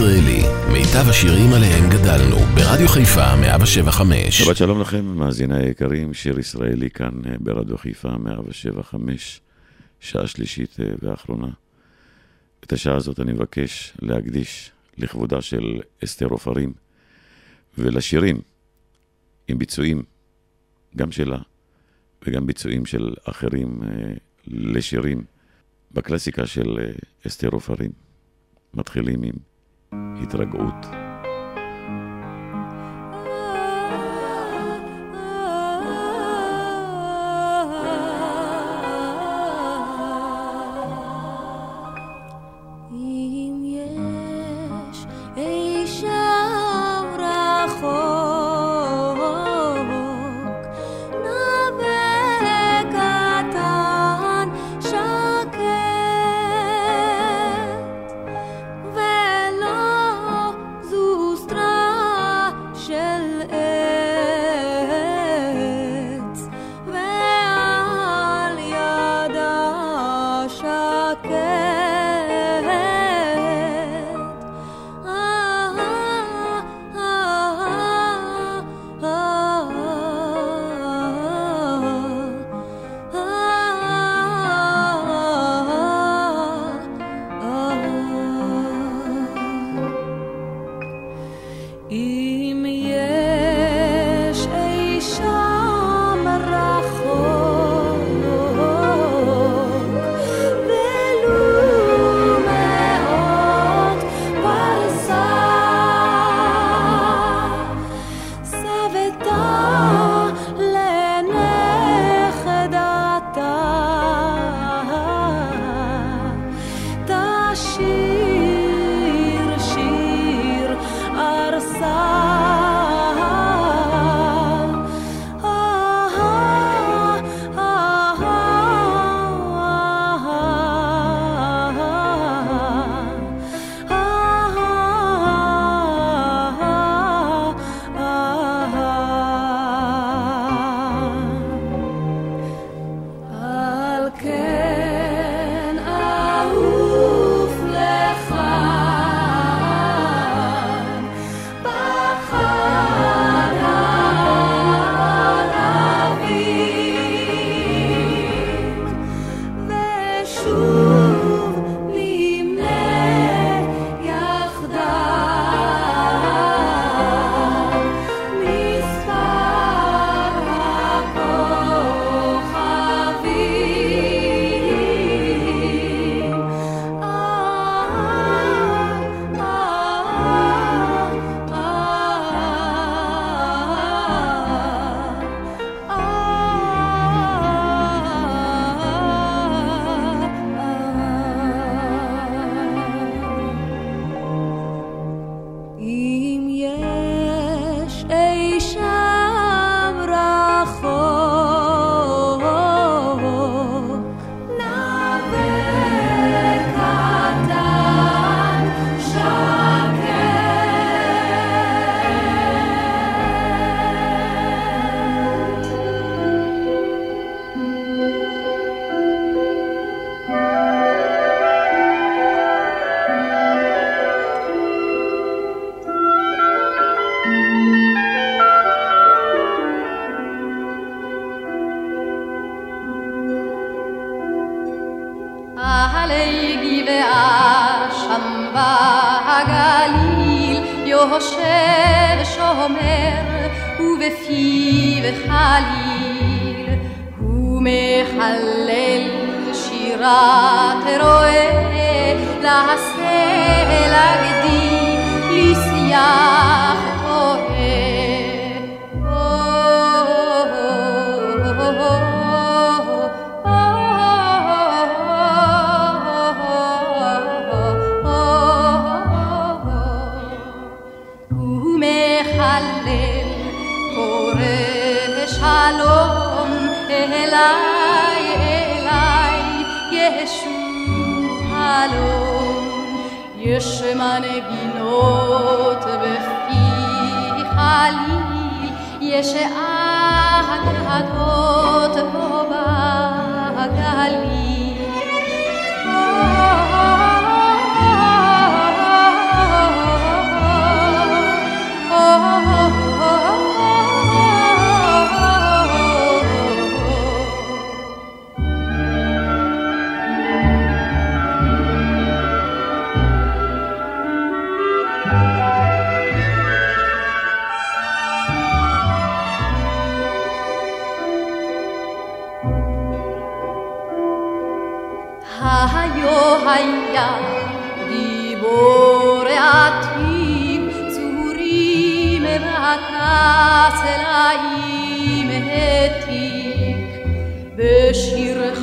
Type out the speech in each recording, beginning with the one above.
מאזינים לשיר ישראלי, מיטב השירים עליהם גדלנו, ברדיו חיפה 175. שבת שלום לכם, מאזיני היקרים, שיר ישראלי כאן אה, ברדיו חיפה 175, שעה שלישית אה, ואחרונה. את השעה הזאת אני מבקש להקדיש לכבודה של אסתר עופרים ולשירים עם ביצועים, גם שלה וגם ביצועים של אחרים אה, לשירים בקלאסיקה של אסתר עופרים. מתחילים עם התרגעות.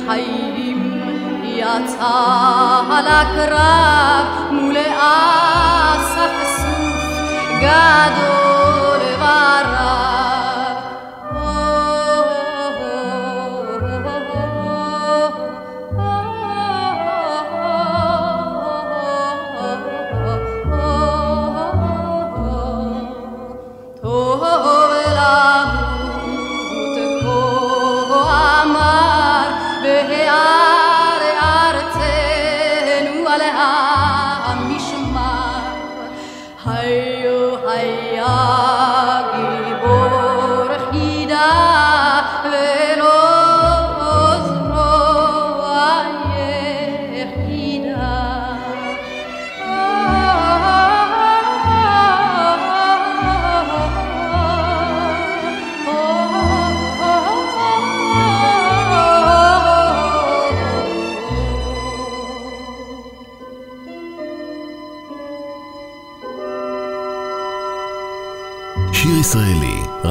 חיים יצא לקרב מול אספסוף גדול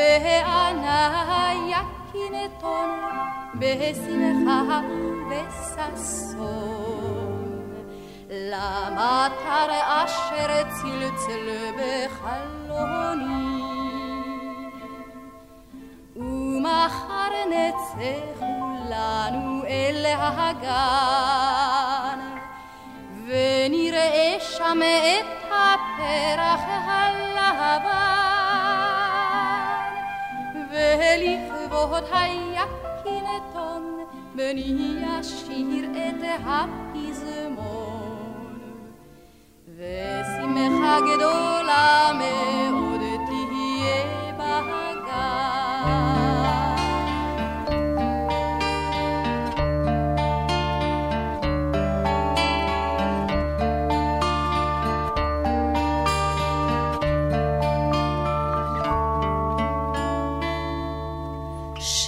בעיניי יקינתון, בשמחה ובששון. למטר אשר צלצל בחלוני, ומחר נצא כולנו אל הגן, ונראה שם את הפרח הלבן. בני אשיר את הפזמון. ושמחה גדולה מאוד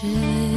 you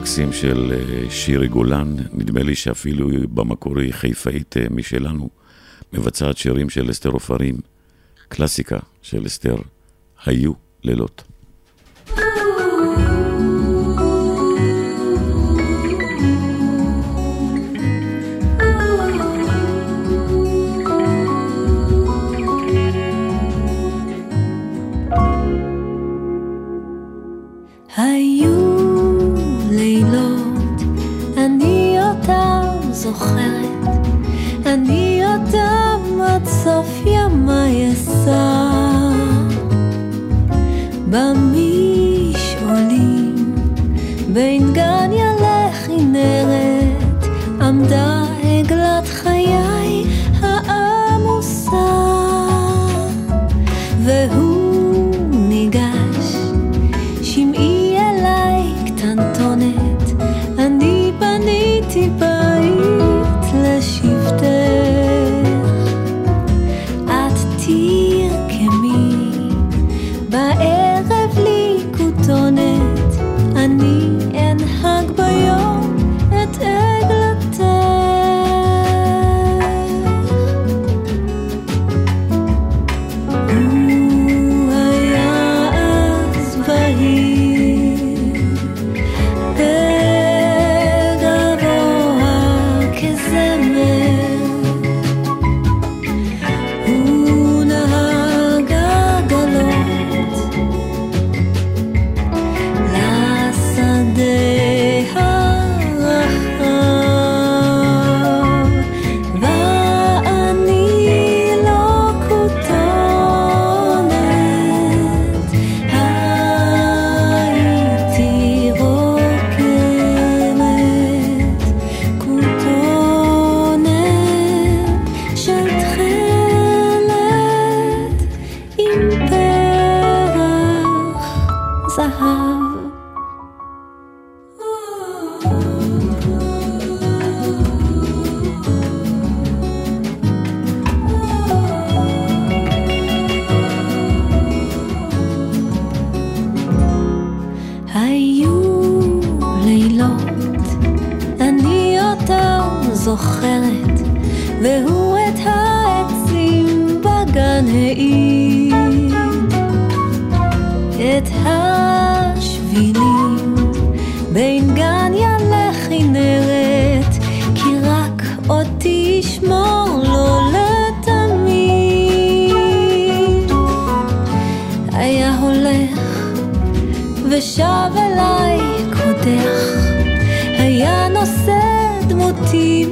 ביצוע מקסים של אה, שירי גולן, נדמה לי שאפילו במקור היא חיפאית אה, משלנו, מבצעת שירים של אסתר עופרים, קלאסיקה של אסתר, היו לילות. זוכרת, אני אדם עד סוף ימי אסע. במישעולים בין גב... זוכרת, והוא את העצים בגן העיר, את השבילים בין גן ילה כנרת, כי רק אותי ישמור לו לתמיד. היה הולך ושב אליי קודח, היה נושא דמותי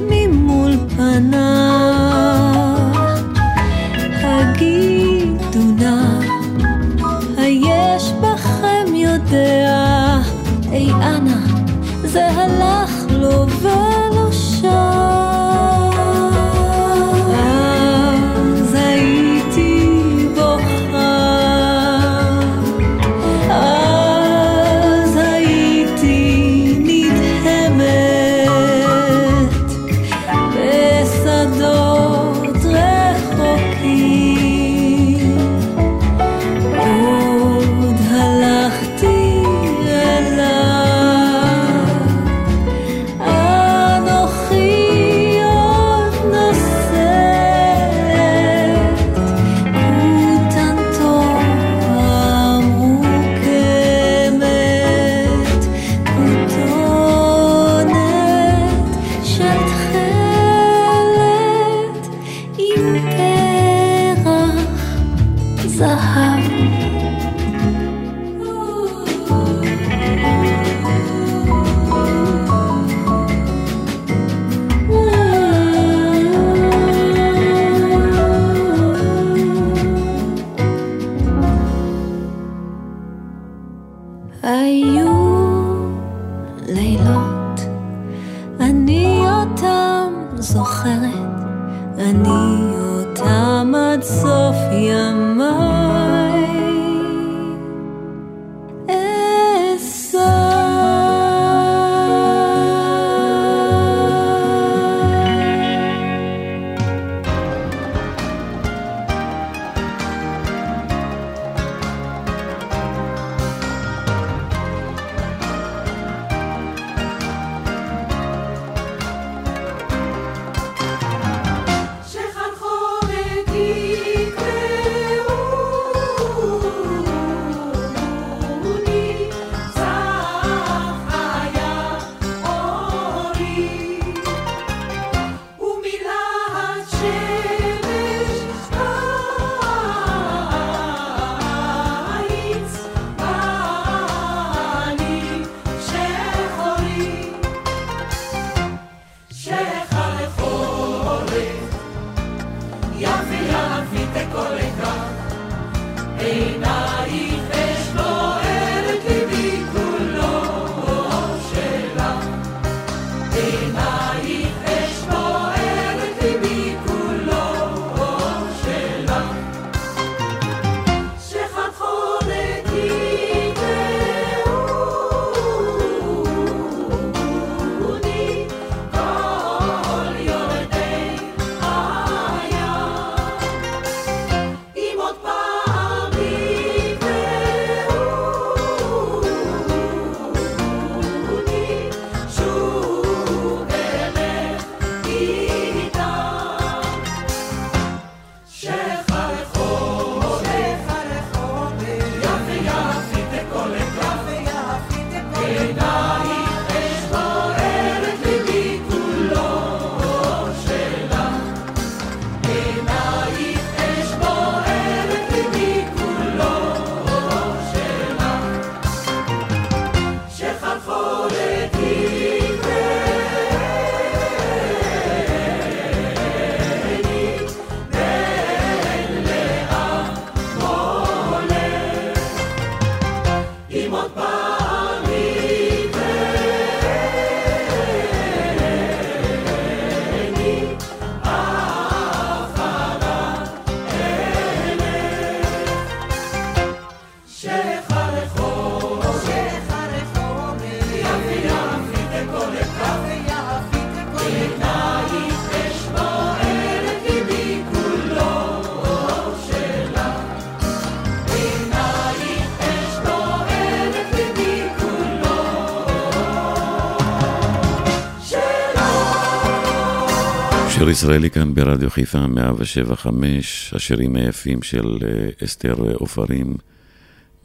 ישראלי כאן ברדיו חיפה 175, השירים היפים של אה, אסתר עופרים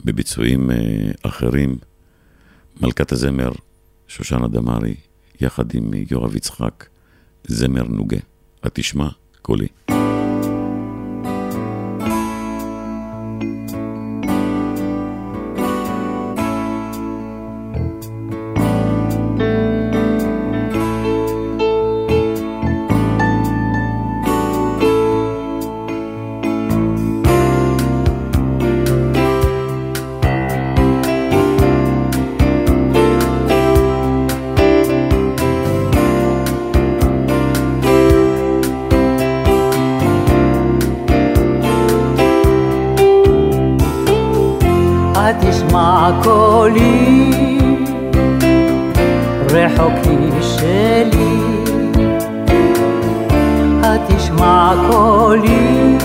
בביצועים אה, אחרים. מלכת הזמר שושנה דמארי, יחד עם יואב יצחק, זמר נוגה. התשמע קולי. קולי,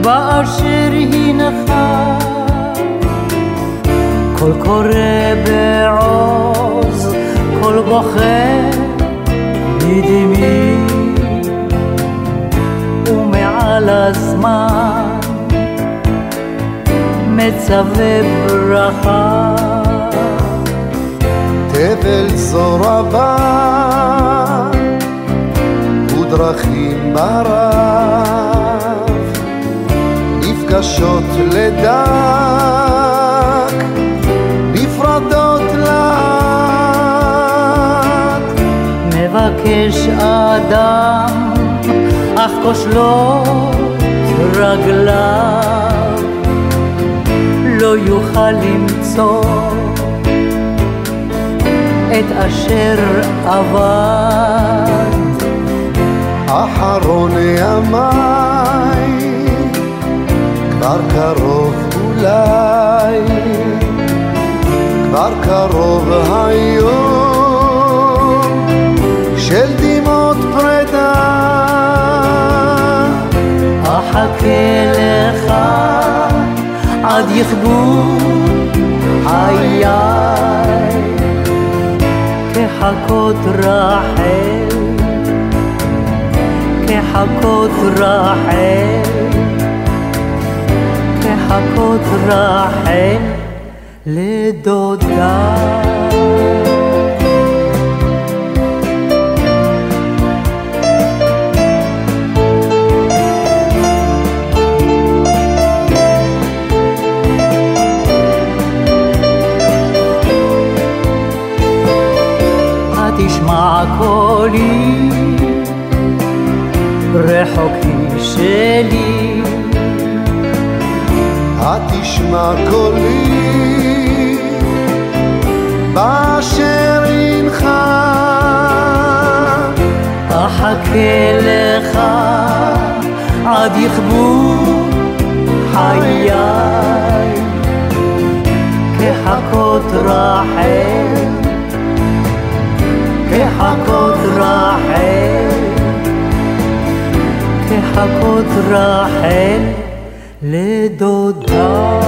באשר הנך. קול קורא בעוז, קול בוכה בדמי, ומעל הזמן מצווה ברכה. תבל זו רבה ודרכים ברב נפגשות לדק נפרדות לאט מבקש אדם אך כושלות רגליו לא יוכל למצוא את אשר עבד. אחרון ימיי, כבר קרוב אולי, כבר קרוב היום של דמעות פרידה. אחכה לך עד יכבו חיי כחכות רחל כחכות רחל כחכות רחל לדודה קולי, התשמע קולי, באשר אינך. אחכה לך עד יכבו חיי, כחכות רחל. כחכות רחל, כחכות רחל לדודה.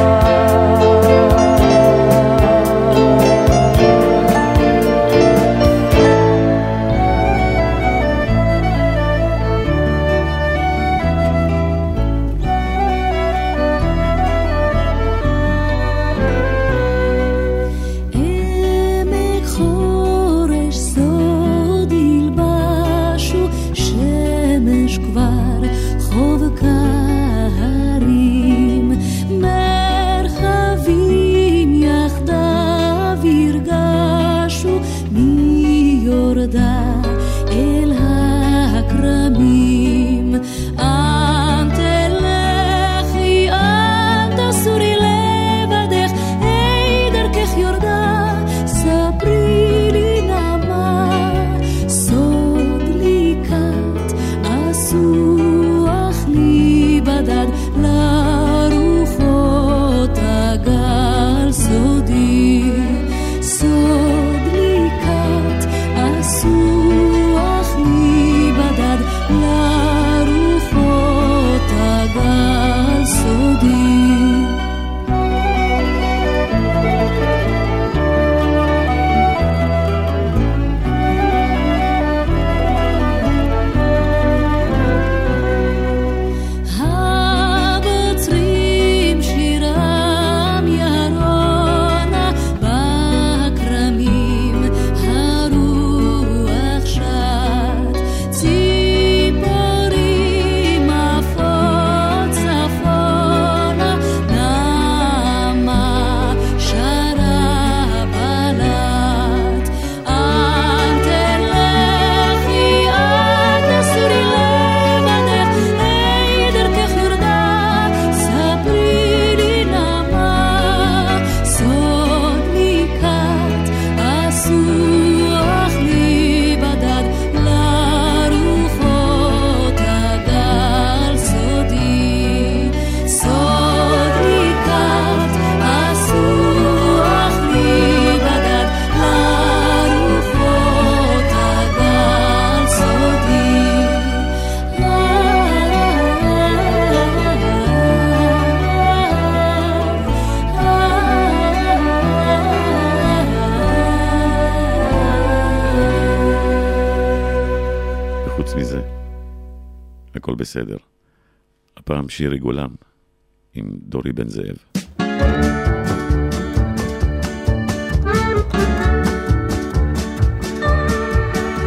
שירי גולן עם דורי בן זאב.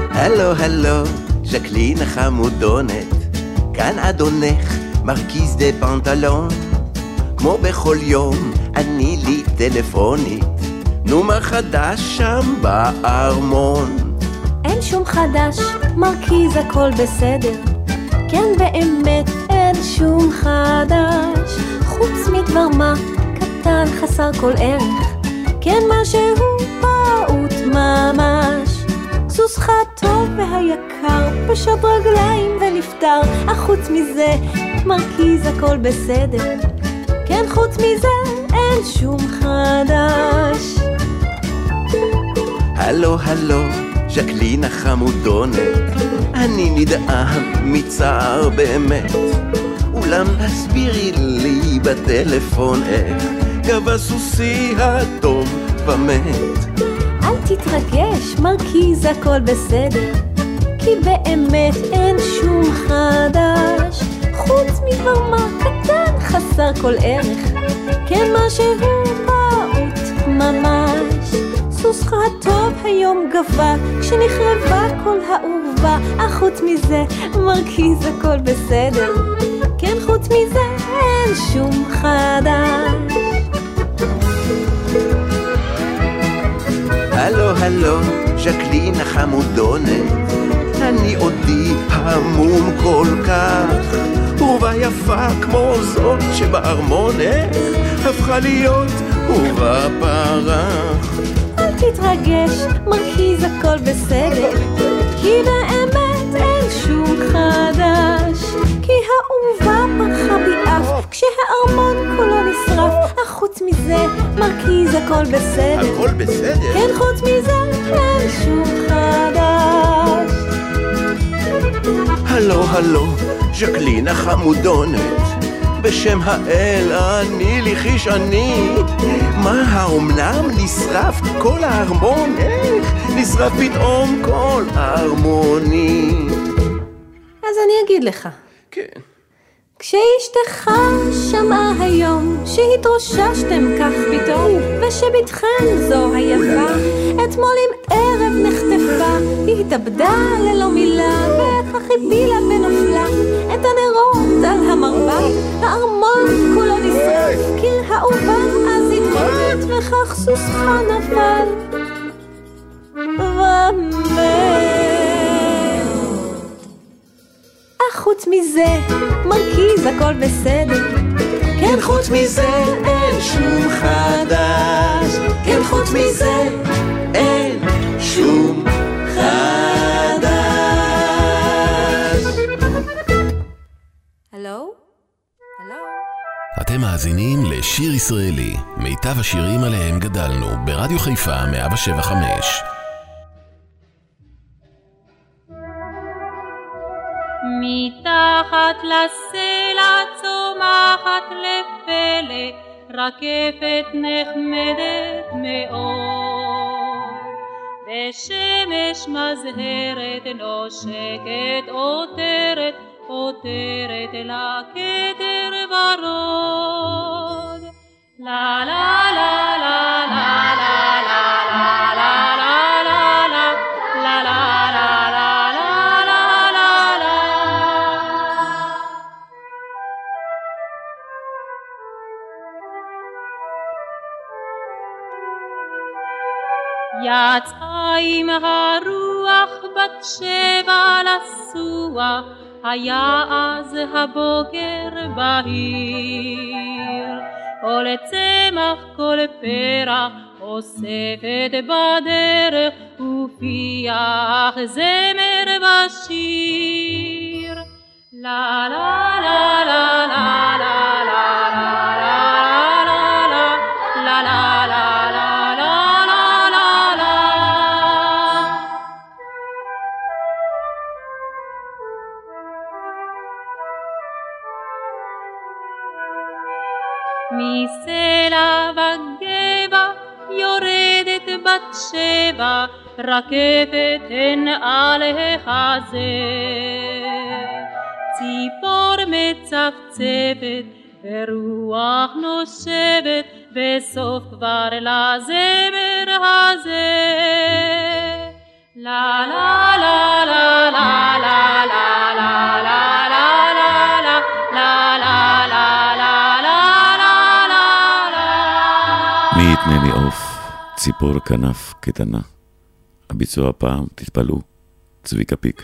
הלו הלו, ז'קלין החמודונת, כאן אדונך, מרכיז דה פנטלון. כמו בכל יום, אני לי טלפונית, נו מה חדש שם בארמון? אין שום חדש, מרכיז הכל בסדר. כן באמת אין שום חדש, חוץ מדבר מה קטן חסר כל ערך. כן משהו פעוט ממש. סוסך הטוב והיקר, פשט רגליים ונפטר, אך חוץ מזה מרכיז הכל בסדר. כן חוץ מזה אין שום חדש. הלו הלו, ז'קלין החמודונת, אני נדהם מצער באמת. אולם הסבירי לי בטלפון איך גבה סוסי הטוב ומת. אל תתרגש, מרכיז הכל בסדר, כי באמת אין שום חדש, חוץ מדבר מה קטן חסר כל ערך, כן משהו פעוט ממש. סוסך הטוב היום גבה, כשנחרבה כל העורבה, אך חוץ מזה מרכיז הכל בסדר, כן חוץ מזה אין שום חדש. הלו הלו, ז'קלין החמודונת, אני עודי המום כל כך, עורבה יפה כמו זאת שבארמונך, הפכה להיות עורבה פרח. אל תתרגש, מרכיז הכל בסדר, כי באמת אין שום חדש, כי האהובה פרחה בי אף, כשהארמון כולו נשרף, אך חוץ מזה, מרכיז הכל בסדר. הכל בסדר? כן, חוץ מזה, אין שום חדש. הלו הלו, ז'קלין החמודונת, בשם האל אני לי אני. מה האומנם נשרף כל הארמון? איך נשרף פתאום כל הארמוני? אז אני אגיד לך. כן. כשאשתך שמעה היום שהתרוששתם כך פתאום ושבתכן זו היפה אתמול עם ערב נחטפה היא התאבדה ללא מילה וכך הפילה ונופלה את הנרות על המרבד הארמון כולו נשרף קיר האהובה אז התמוטט וכך סוסך נפל. ומת חוץ מזה, מרכיז הכל בסדר. כן, חוץ מזה אין שום חדש. כן, חוץ מזה אין שום חדש. הלו? הלו? אתם מאזינים לשיר ישראלי, מיטב השירים עליהם גדלנו, ברדיו חיפה 175. מתחת לסלע צומחת לפלא רקפת נחמדת מאוד. בשמש מזהרת נושקת עותרת, עותרת אל הכתר ורוד. לה לה לה לה לה לה לה לה לה יצאה עם הרוח בת שבע לסוע, היה אז הבוקר בהיר. כל צמח, כל פרח, אוספת בדרך, ופיח זמר בשיר. לה לה לה לה לה בת שבע, רקפת הן על החזה. ציפור מצפצפת, ורוח נושבת, בסוף כבר לזמר הזה. לה לה לה לה לה לה לה לה לה מי יתנה לי עוף, ציפור כנף קטנה. הביצוע הפעם, תתפלאו, צביקה פיק.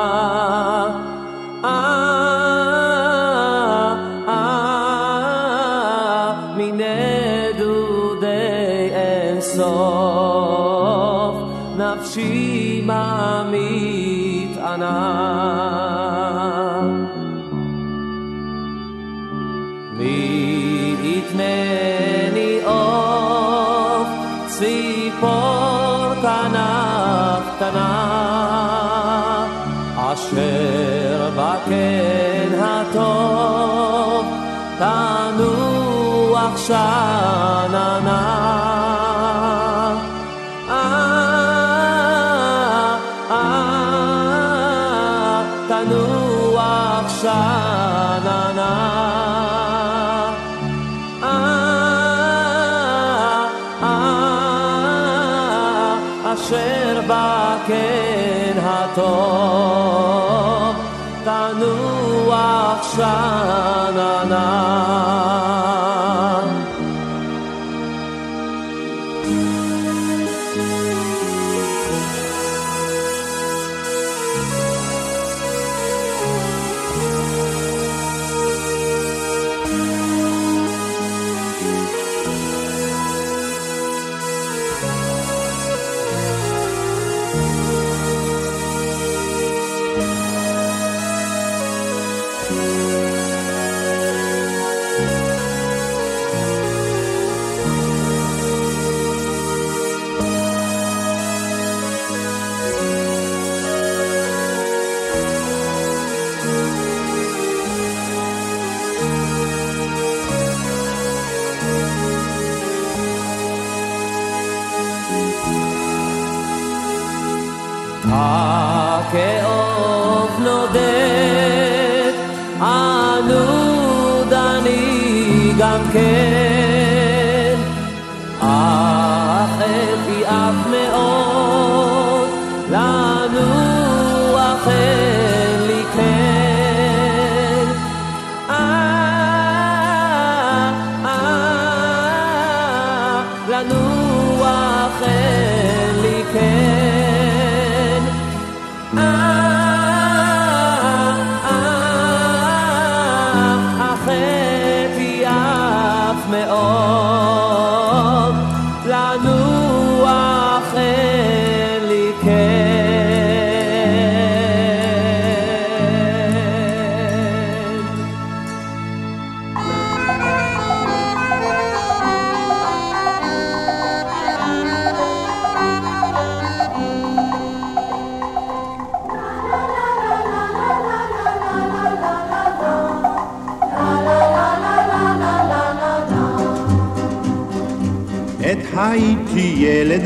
sana na ah, ah, ah, tanuak sana na ah, ah, ah, asher baken hatov tanuak sana na I'm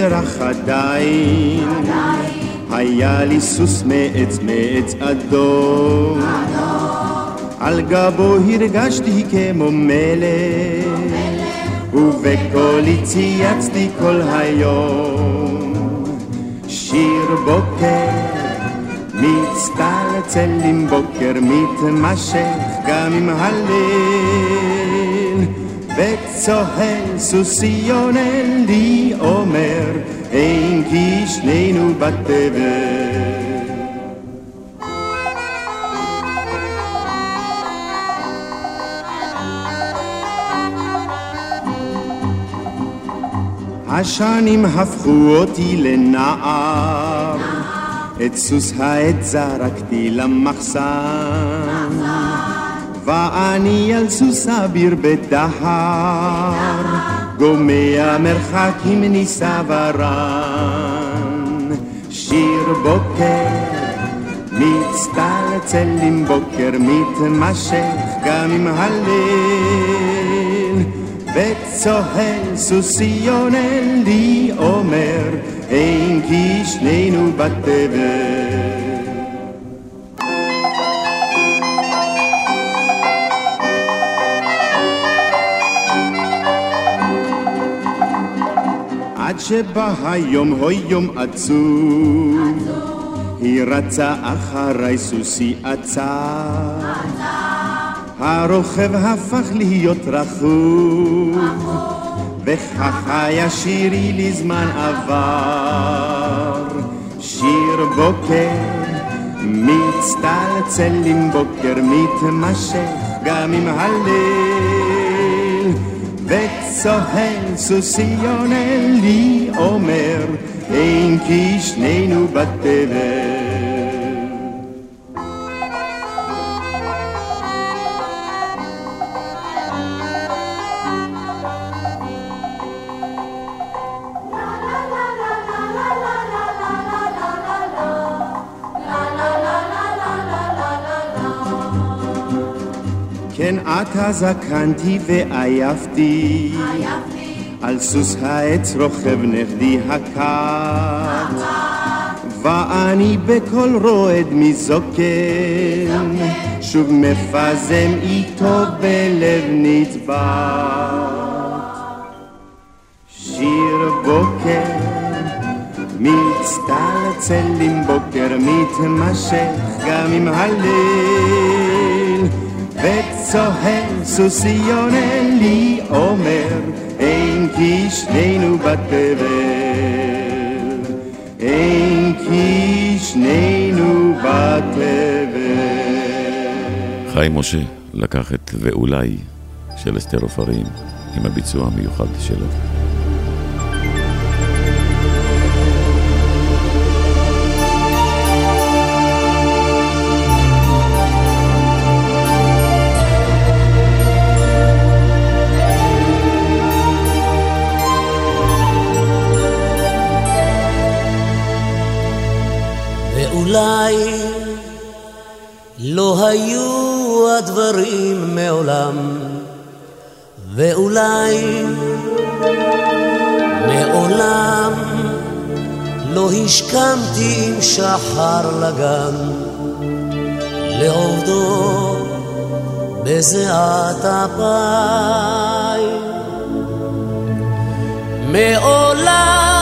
רך עדיין, היה לי סוס מעץ מעץ אדום, על גבו הרגשתי כמו מלך, ובקולי צייצתי כל היום. שיר בוקר, מצטלצל עם בוקר מתמשך גם עם צוהל סוסיון אל לי אומר, אין כי שנינו בתבל. השנים הפכו אותי לנער, את סוס העץ זרקתי למחסן. ואני על סוס אביר בדהר, גומע מרחקים נישא ורן. שיר בוקר מצטלצל עם בוקר מתמשך גם עם הליל וצוהל סוסי עונה לי אומר אין כי שנינו בתבל שבא היום, הוי יום עצוב, היא רצה אחריי סוסי עצר. הרוכב הפך להיות רכוב, וכך היה שירי לזמן עבר. שיר בוקר מצטלצל עם בוקר מתמשך גם עם הליל. וצוהל סוסי עונה לי אומר אין כי שנינו בתבל עתה זקנתי ועייפתי. על סוס העץ רוכב נכדי הכת ואני בקול רועד מזוקן. שוב מפזם איתו בלב נטבעת שיר בוקר מצטלצל עם בוקר מתמשך גם עם הליל וצוהל סוסי עונה לי אומר אין כי שנינו בתבל אין כי שנינו בתבל חיים משה לקח את ואולי של אסתר עופרים עם הביצוע המיוחד שלו. ואולי לא היו הדברים מעולם, ואולי מעולם לא השכמתי עם שחר לגן, לעובדו בזיעת אפיים. מעולם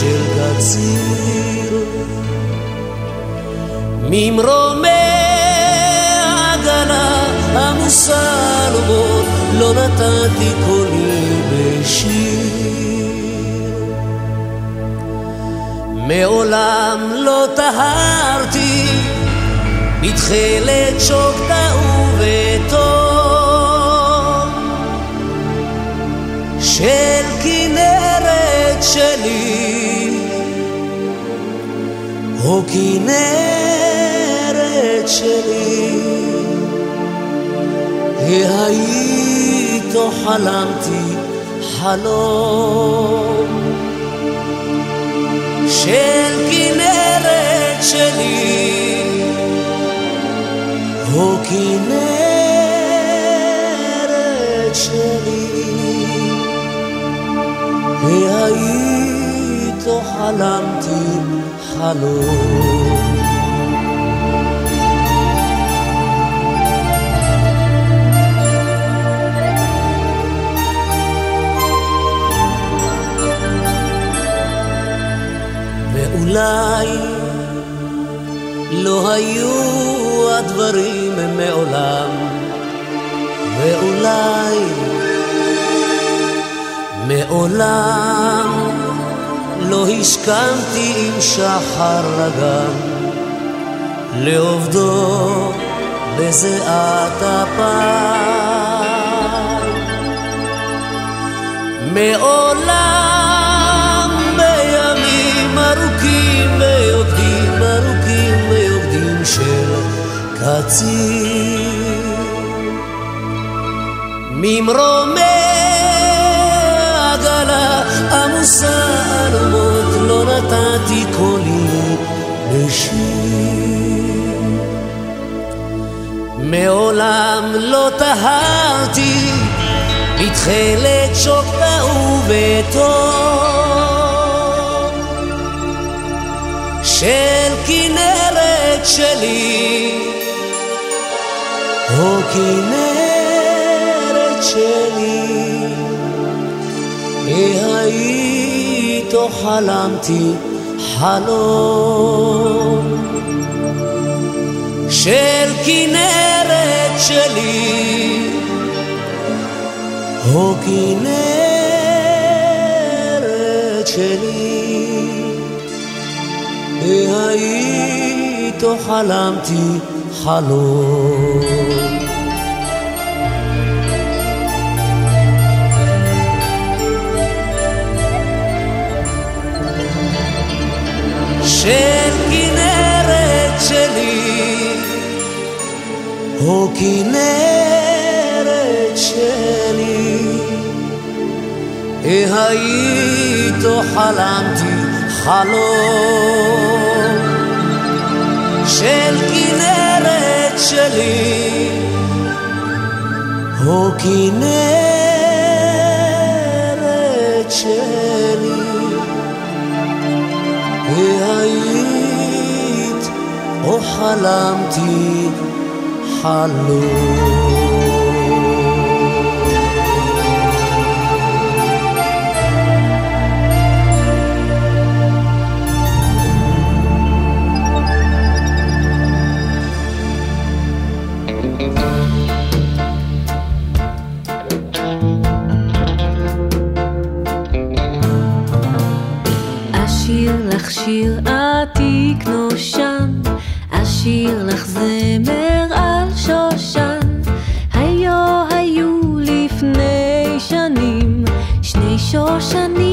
של קציר. ממרומי העגלה המוסר בו לא נתתי קולי בשיר. מעולם לא טהרתי בתכלת שוקתה ובתום של כנרת שלי, או כנרת שלי, היית חלמתי חלום של כנרת שלי. או כנרת שלי, והיית חלמתי חלום. ואולי לא היו הדברים מעולם, ואולי מעולם לא השכמתי עם שחר לגן, לעובדו בזיעת אפיים. מעולם בימים ארוכים ויוקדים ארוכים ויוקדים של קציר ממרומי עגלה עמוסה מעולם לא טהרתי בתכלת שוקה ובתום של כנרת שלי, או כנרת שלי, היית חלמתי חלום. של כנרת שלי, או כנרת שלי, היית או חלמתי חלום. של או כנרת שלי, היית או חלמתי חלום של כנרת שלי, או כנרת שלי. והיית או חלמתי חלום. אשיר לך שיר עתיק נושן, אשיר לך זמר 好想你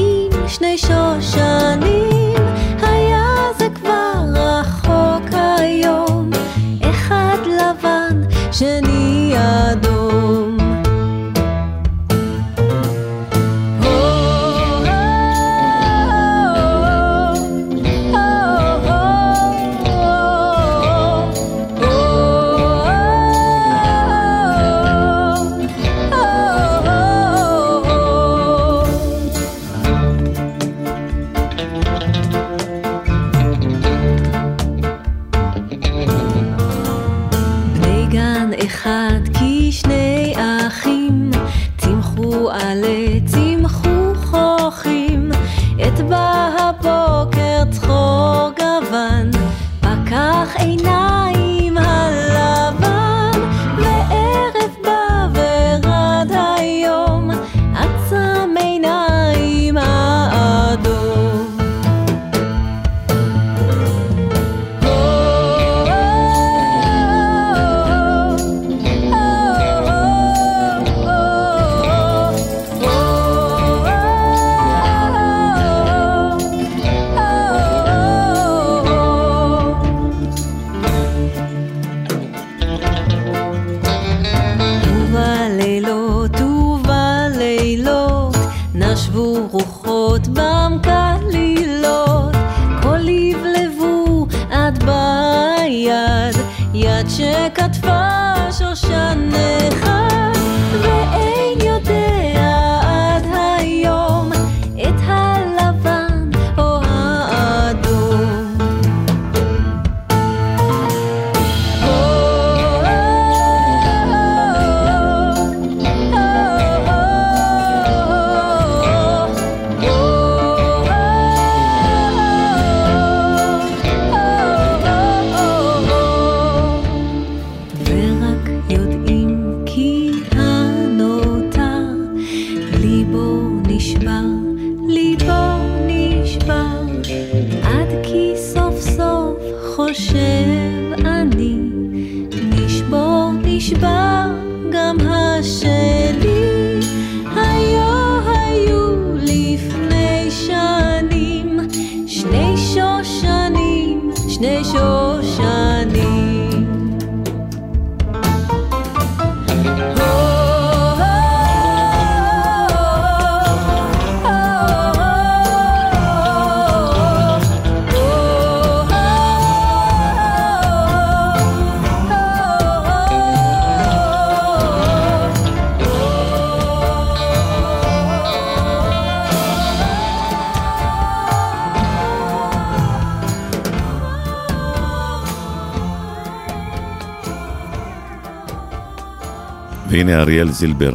והנה אריאל זילבר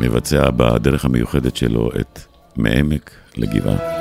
מבצע בדרך המיוחדת שלו את מעמק לגבעה.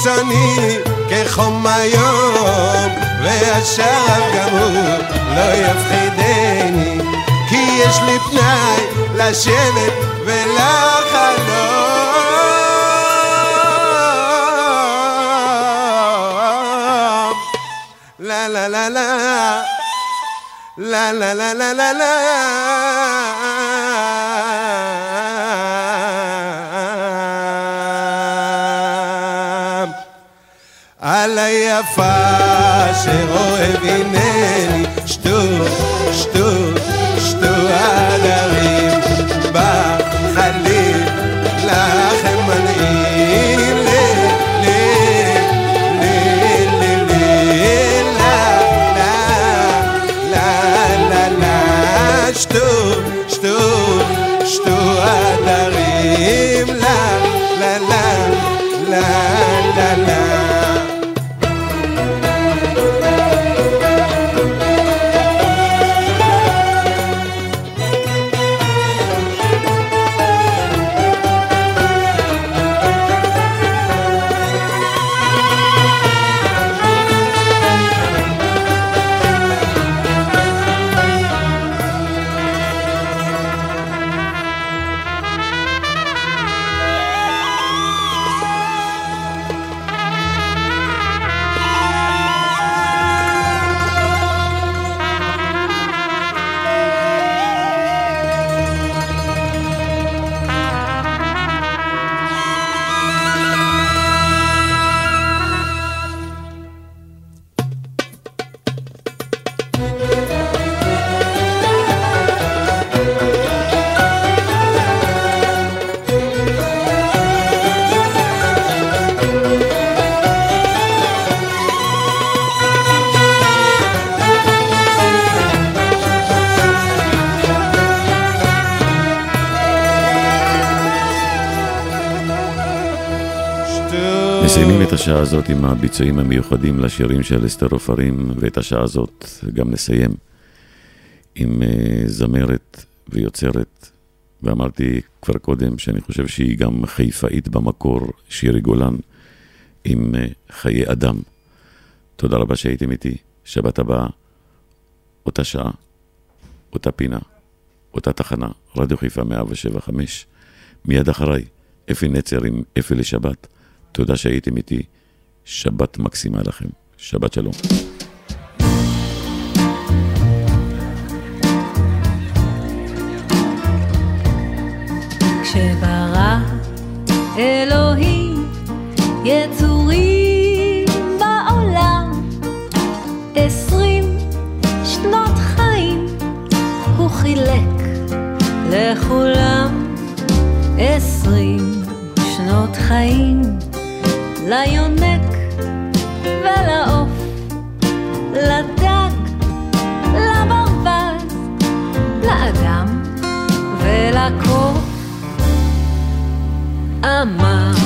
רצוני כחום היום, והשרב גם הוא לא יפחידני, כי יש לי פנאי לשבת ולחלום. לה לה לה לה לה לה לה לה לה לה farcé au את השעה הזאת עם הביצועים המיוחדים לשירים של אסתר עופרים, ואת השעה הזאת גם נסיים עם אה, זמרת ויוצרת, ואמרתי כבר קודם שאני חושב שהיא גם חיפאית במקור, שירי גולן, עם אה, חיי אדם. תודה רבה שהייתם איתי, שבת הבאה, אותה שעה, אותה פינה, אותה תחנה, רדיו חיפה 175, מיד אחריי, אפי נצר עם אפי לשבת. תודה שהייתם איתי, שבת מקסימה לכם. שבת שלום. כשברא אלוהים יצורים בעולם עשרים שנות חיים הוא חילק לכולם עשרים שנות חיים ליונק ולעוף לדג לברווז לאדם ולקוף. אמר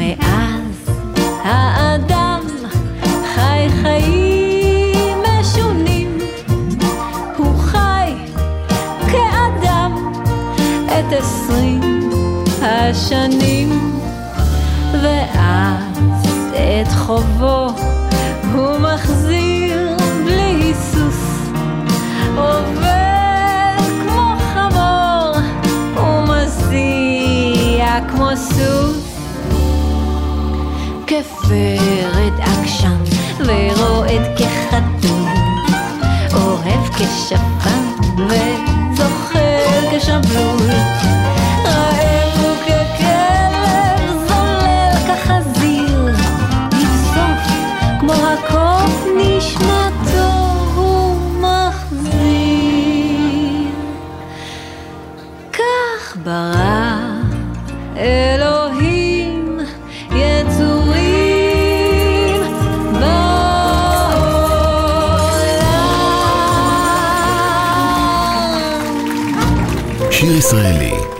מאז האדם חי חיים משונים, הוא חי כאדם את עשרים השנים, ואז את חובו הוא מחזיר בלי היסוס, עובד כמו חמור ומזיע כמו סוס. כפרד עקשן ורועד כחתול, אוהב כשפן וזוחל כשבלול. רעב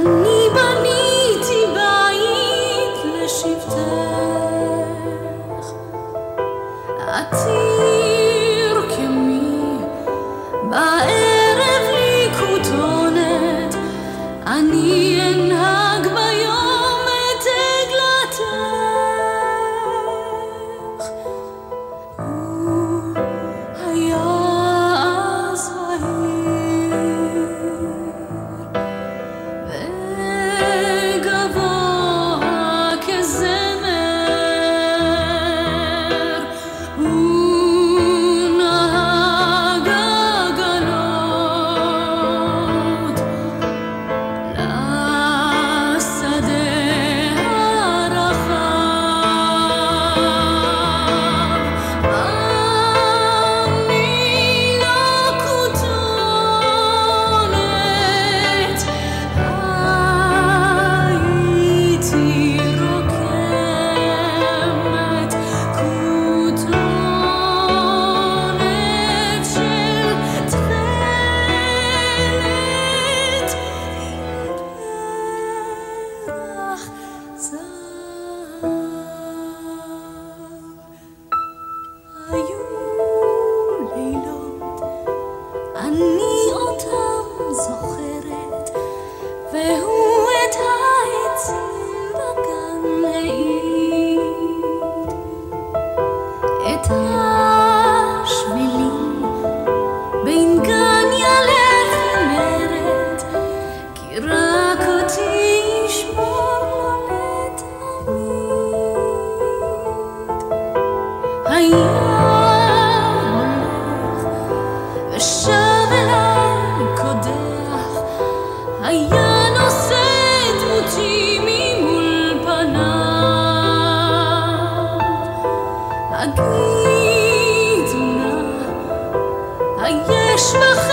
I need שב אליי קודח, היה נושא דמותי ממול פניו. אגיד נא, היש בך